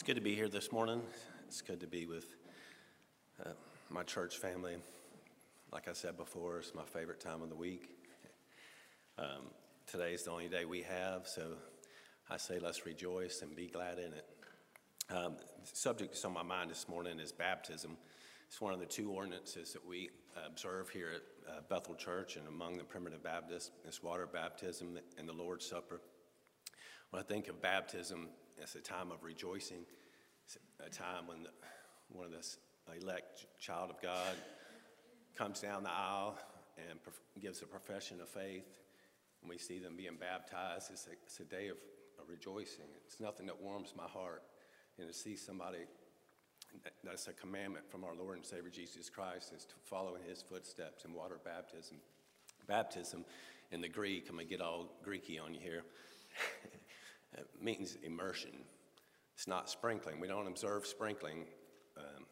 It's good to be here this morning. It's good to be with uh, my church family. Like I said before, it's my favorite time of the week. Um, is the only day we have, so I say let's rejoice and be glad in it. Um, the subject that's on my mind this morning is baptism. It's one of the two ordinances that we observe here at uh, Bethel Church and among the primitive Baptists. It's water baptism and the Lord's Supper. When I think of baptism, it's a time of rejoicing. It's a time when one of the elect child of God comes down the aisle and gives a profession of faith, and we see them being baptized. It's a, it's a day of, of rejoicing. It's nothing that warms my heart. And to see somebody, that's a commandment from our Lord and Savior Jesus Christ, is to follow in his footsteps in water baptism. Baptism in the Greek, I'm going to get all Greeky on you here. It means immersion. It's not sprinkling. We don't observe sprinkling. Um,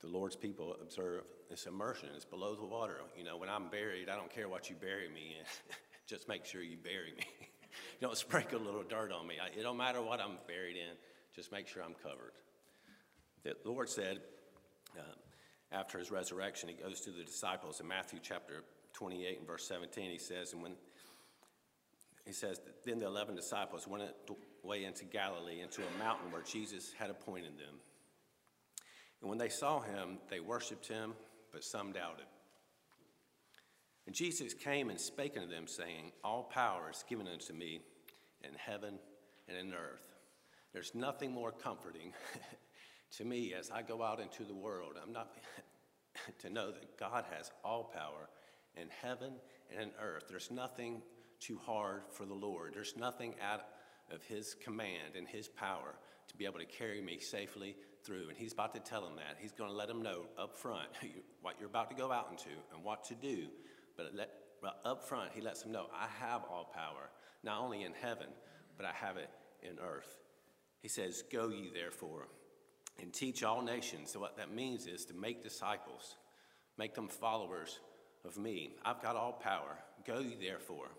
the Lord's people observe this immersion. It's below the water. You know, when I'm buried, I don't care what you bury me in. Just make sure you bury me. you don't sprinkle a little dirt on me. I, it don't matter what I'm buried in. Just make sure I'm covered. The Lord said uh, after his resurrection, he goes to the disciples in Matthew chapter 28 and verse 17. He says, and when he says, Then the 11 disciples went away into Galilee, into a mountain where Jesus had appointed them. And when they saw him, they worshiped him, but some doubted. And Jesus came and spake unto them, saying, All power is given unto me in heaven and in earth. There's nothing more comforting to me as I go out into the world. I'm not to know that God has all power in heaven and in earth. There's nothing too hard for the Lord. There's nothing out of His command and His power to be able to carry me safely through. And He's about to tell them that. He's going to let them know up front what you're about to go out into and what to do. But let, up front, He lets them know I have all power, not only in heaven, but I have it in earth. He says, Go ye therefore and teach all nations. So, what that means is to make disciples, make them followers of me. I've got all power. Go ye therefore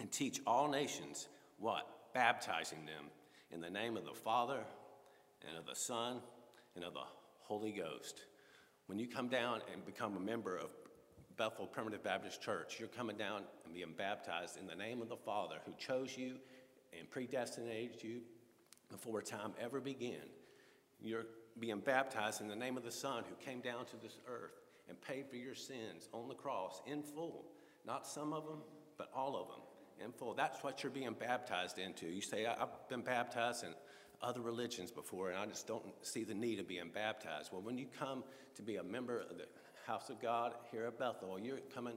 and teach all nations what? Baptizing them in the name of the Father and of the Son and of the Holy Ghost. When you come down and become a member of Bethel Primitive Baptist Church, you're coming down and being baptized in the name of the Father who chose you and predestinated you before time ever began. You're being baptized in the name of the Son who came down to this earth and paid for your sins on the cross in full. Not some of them, but all of them in full. That's what you're being baptized into. You say, I've been baptized in other religions before, and I just don't see the need of being baptized. Well, when you come to be a member of the house of God here at Bethel, you're coming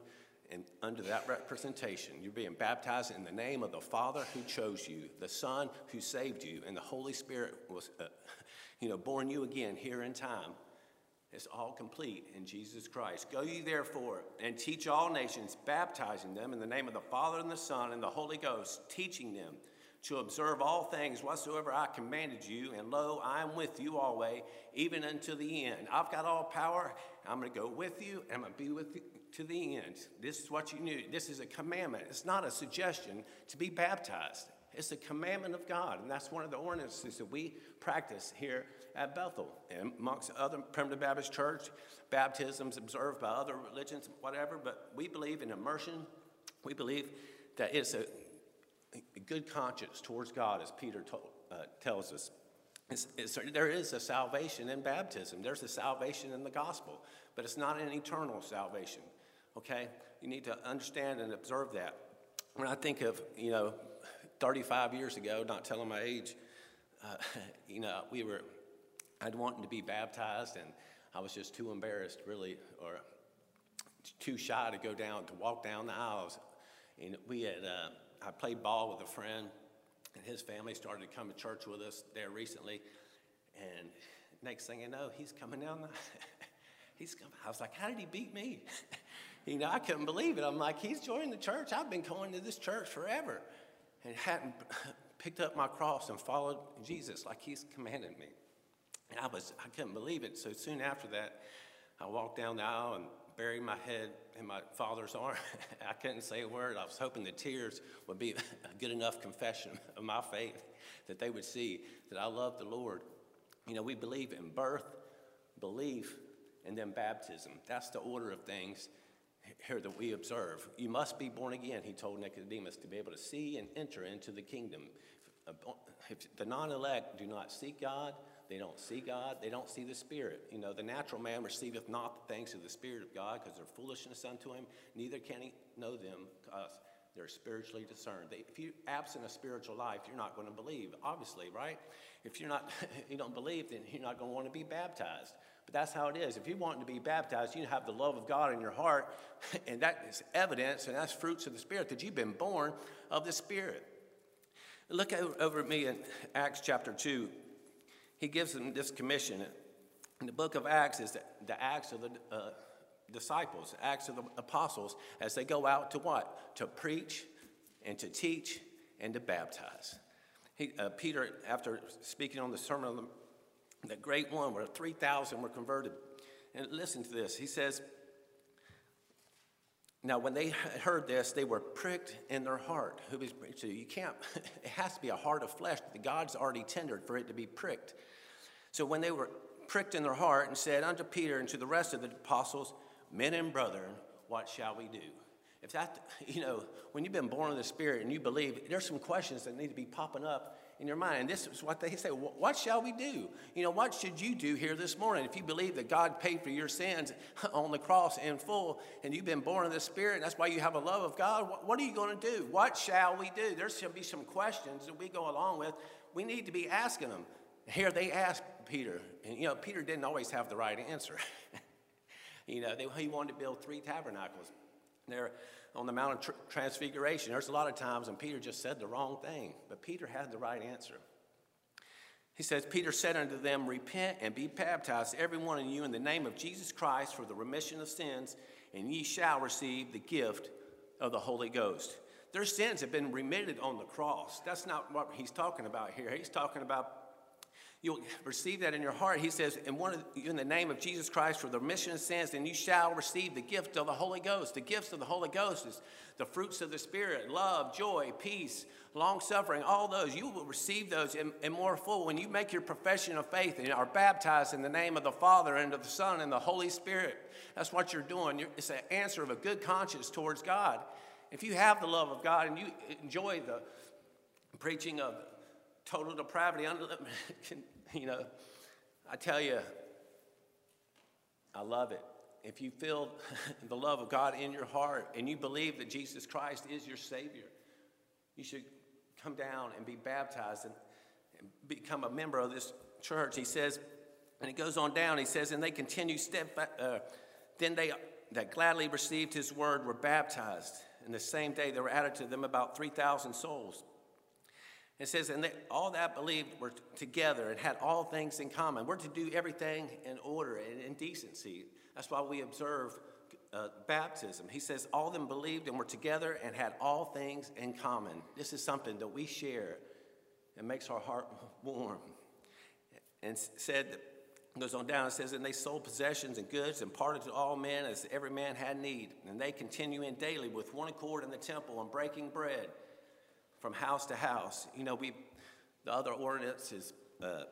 and under that representation. You're being baptized in the name of the Father who chose you, the Son who saved you, and the Holy Spirit was, uh, you know, born you again here in time is all complete in Jesus Christ. Go ye therefore and teach all nations, baptizing them in the name of the Father and the Son and the Holy Ghost, teaching them to observe all things whatsoever I commanded you. And lo, I am with you always, even unto the end. I've got all power. I'm going to go with you, and I'm going to be with you to the end. This is what you need. This is a commandment. It's not a suggestion to be baptized. It's a commandment of God, and that's one of the ordinances that we practice here at Bethel. And amongst other primitive Baptist church, baptisms observed by other religions, whatever, but we believe in immersion. We believe that it's a, a good conscience towards God, as Peter told, uh, tells us. It's, it's, there is a salvation in baptism. There's a salvation in the gospel, but it's not an eternal salvation. Okay, you need to understand and observe that. When I think of you know 35 years ago, not telling my age, uh, you know, we were, I'd wanted to be baptized, and I was just too embarrassed, really, or too shy to go down, to walk down the aisles. And we had, uh, I played ball with a friend, and his family started to come to church with us there recently. And next thing I know, he's coming down the, he's coming. I was like, how did he beat me? you know, I couldn't believe it. I'm like, he's joining the church. I've been going to this church forever and hadn't picked up my cross and followed Jesus like he's commanded me. I was, I couldn't believe it. So soon after that, I walked down the aisle and buried my head in my father's arm. I couldn't say a word. I was hoping the tears would be a good enough confession of my faith that they would see that I love the Lord. You know, we believe in birth, belief, and then baptism. That's the order of things here that we observe. You must be born again, he told Nicodemus, to be able to see and enter into the kingdom. If the non elect do not seek God, they don't see God, they don't see the Spirit. You know, the natural man receiveth not the things of the Spirit of God because they're foolishness unto him, neither can he know them because they're spiritually discerned. They, if you absent a spiritual life, you're not going to believe, obviously, right? If you're not, you don't believe, then you're not going to want to be baptized. But that's how it is. If you want to be baptized, you have the love of God in your heart, and that is evidence, and that's fruits of the Spirit that you've been born of the Spirit. Look over at me in Acts chapter 2. He gives them this commission. In the book of Acts is the, the Acts of the uh, disciples, Acts of the apostles, as they go out to what? To preach and to teach and to baptize. He, uh, Peter, after speaking on the Sermon on the the great one where 3,000 were converted. And listen to this. He says, Now, when they heard this, they were pricked in their heart. Who is so you can't, it has to be a heart of flesh that God's already tendered for it to be pricked. So when they were pricked in their heart and said unto Peter and to the rest of the apostles, Men and brethren, what shall we do? If that, you know, when you've been born of the Spirit and you believe, there's some questions that need to be popping up in your mind. This is what they say. What shall we do? You know, what should you do here this morning? If you believe that God paid for your sins on the cross in full and you've been born of the Spirit, and that's why you have a love of God, what are you going to do? What shall we do? There's going to be some questions that we go along with. We need to be asking them. Here they asked Peter, and you know, Peter didn't always have the right answer. you know, they, he wanted to build three tabernacles. There, on the Mount of Transfiguration. There's a lot of times when Peter just said the wrong thing, but Peter had the right answer. He says, Peter said unto them, Repent and be baptized, every one of you, in the name of Jesus Christ for the remission of sins, and ye shall receive the gift of the Holy Ghost. Their sins have been remitted on the cross. That's not what he's talking about here. He's talking about You'll receive that in your heart. He says, in, one of, in the name of Jesus Christ for the remission of sins, and you shall receive the gift of the Holy Ghost. The gifts of the Holy Ghost is the fruits of the Spirit love, joy, peace, long suffering, all those. You will receive those in, in more full when you make your profession of faith and are baptized in the name of the Father and of the Son and the Holy Spirit. That's what you're doing. You're, it's an answer of a good conscience towards God. If you have the love of God and you enjoy the preaching of total depravity. Under you know, I tell you, I love it. If you feel the love of God in your heart and you believe that Jesus Christ is your Savior, you should come down and be baptized and, and become a member of this church. He says, and it goes on down, he says, and they continue steadfast. Uh, then they that gladly received his word were baptized. And the same day there were added to them about 3,000 souls. It says, and they, all that believed were t- together and had all things in common. We're to do everything in order and in decency. That's why we observe uh, baptism. He says, all them believed and were together and had all things in common. This is something that we share and makes our heart warm. And said, goes on down, it says, and they sold possessions and goods and parted to all men as every man had need. And they continue in daily with one accord in the temple and breaking bread from house to house. You know, we, the other ordinance is uh,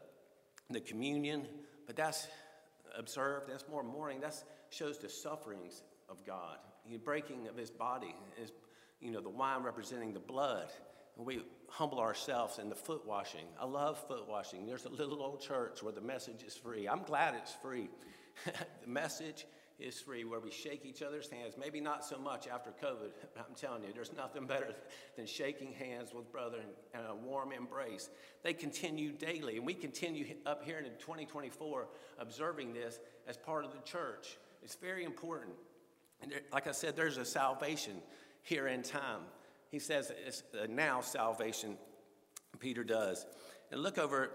the communion, but that's observed, that's more mourning, that shows the sufferings of God. The breaking of his body is, you know, the wine representing the blood. And we humble ourselves in the foot washing. I love foot washing. There's a little old church where the message is free. I'm glad it's free. the message is free, where we shake each other's hands. Maybe not so much after COVID, I'm telling you, there's nothing better than shaking hands with brother and, and a warm embrace. They continue daily, and we continue up here in 2024 observing this as part of the church. It's very important. And there, like I said, there's a salvation here in time. He says it's now salvation, Peter does. And look over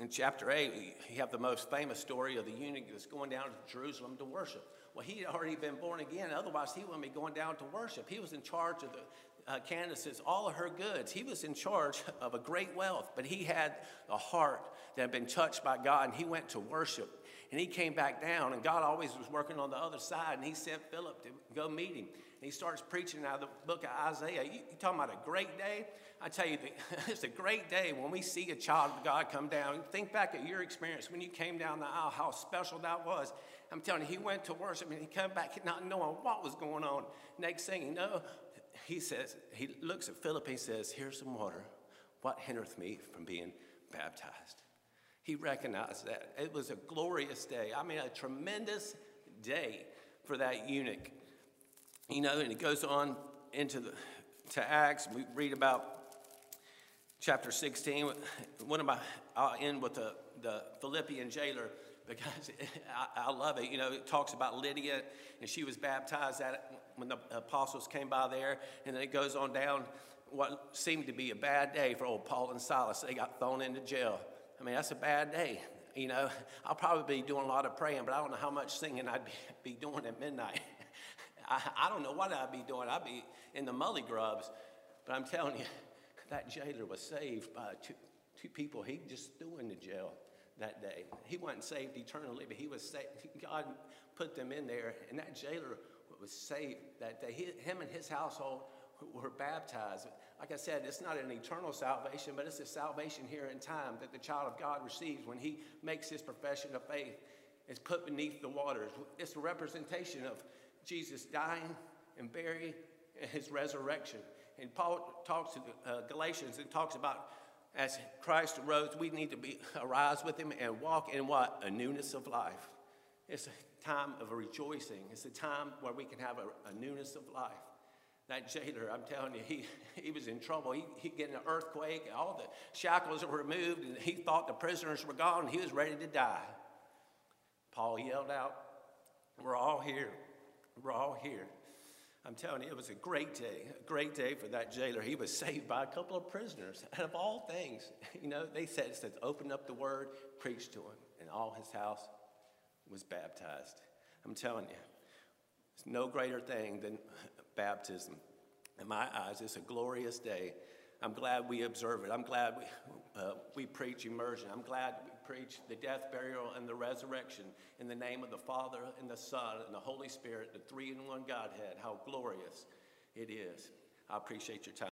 in chapter 8, you have the most famous story of the eunuch that's going down to Jerusalem to worship. Well, he had already been born again. Otherwise, he wouldn't be going down to worship. He was in charge of the, uh, Candace's all of her goods. He was in charge of a great wealth, but he had a heart that had been touched by God, and he went to worship. And he came back down, and God always was working on the other side, and he sent Philip to go meet him. And he starts preaching out of the book of Isaiah. You, you talking about a great day? I tell you, it's a great day when we see a child of God come down. Think back at your experience when you came down the aisle, how special that was. I'm telling you, he went to worship and he came back not knowing what was going on. Next thing you know, he says, he looks at Philip, he says, Here's some water. What hindereth me from being baptized? He recognized that. It was a glorious day. I mean, a tremendous day for that eunuch. You know, and it goes on into the to Acts. We read about chapter 16. One of my, I'll end with the, the Philippian jailer because I, I, love it. You know, it talks about Lydia, and she was baptized at when the apostles came by there, and then it goes on down what seemed to be a bad day for old Paul and Silas. They got thrown into jail. I mean, that's a bad day. You know, I'll probably be doing a lot of praying, but I don't know how much singing I'd be, doing at midnight. I, I don't know what I'd be doing. I'd be in the mully grubs. But I'm telling you, that jailer was saved by two, two people he just threw into jail that day. He wasn't saved eternally, but he was saved. God put them in there, and that jailer was saved that day. He, him and his household were baptized. Like I said, it's not an eternal salvation, but it's a salvation here in time that the child of God receives when he makes his profession of faith. It's put beneath the waters. It's a representation of Jesus dying and buried and his resurrection. And Paul talks to uh, Galatians and talks about as Christ arose, we need to be arise with him and walk in what? A newness of life. It's a time of rejoicing. It's a time where we can have a, a newness of life. That jailer, I'm telling you, he, he was in trouble. He, he get an earthquake, all the shackles were removed, and he thought the prisoners were gone, he was ready to die. Paul yelled out, We're all here. We're all here. I'm telling you, it was a great day, a great day for that jailer. He was saved by a couple of prisoners. And of all things, you know, they said, it says, open up the word, preach to him. And all his house was baptized. I'm telling you, it's no greater thing than baptism. In my eyes, it's a glorious day. I'm glad we observe it. I'm glad we, uh, we preach immersion. I'm glad preach the death, burial, and the resurrection in the name of the Father and the Son and the Holy Spirit, the three in one Godhead. How glorious it is. I appreciate your time.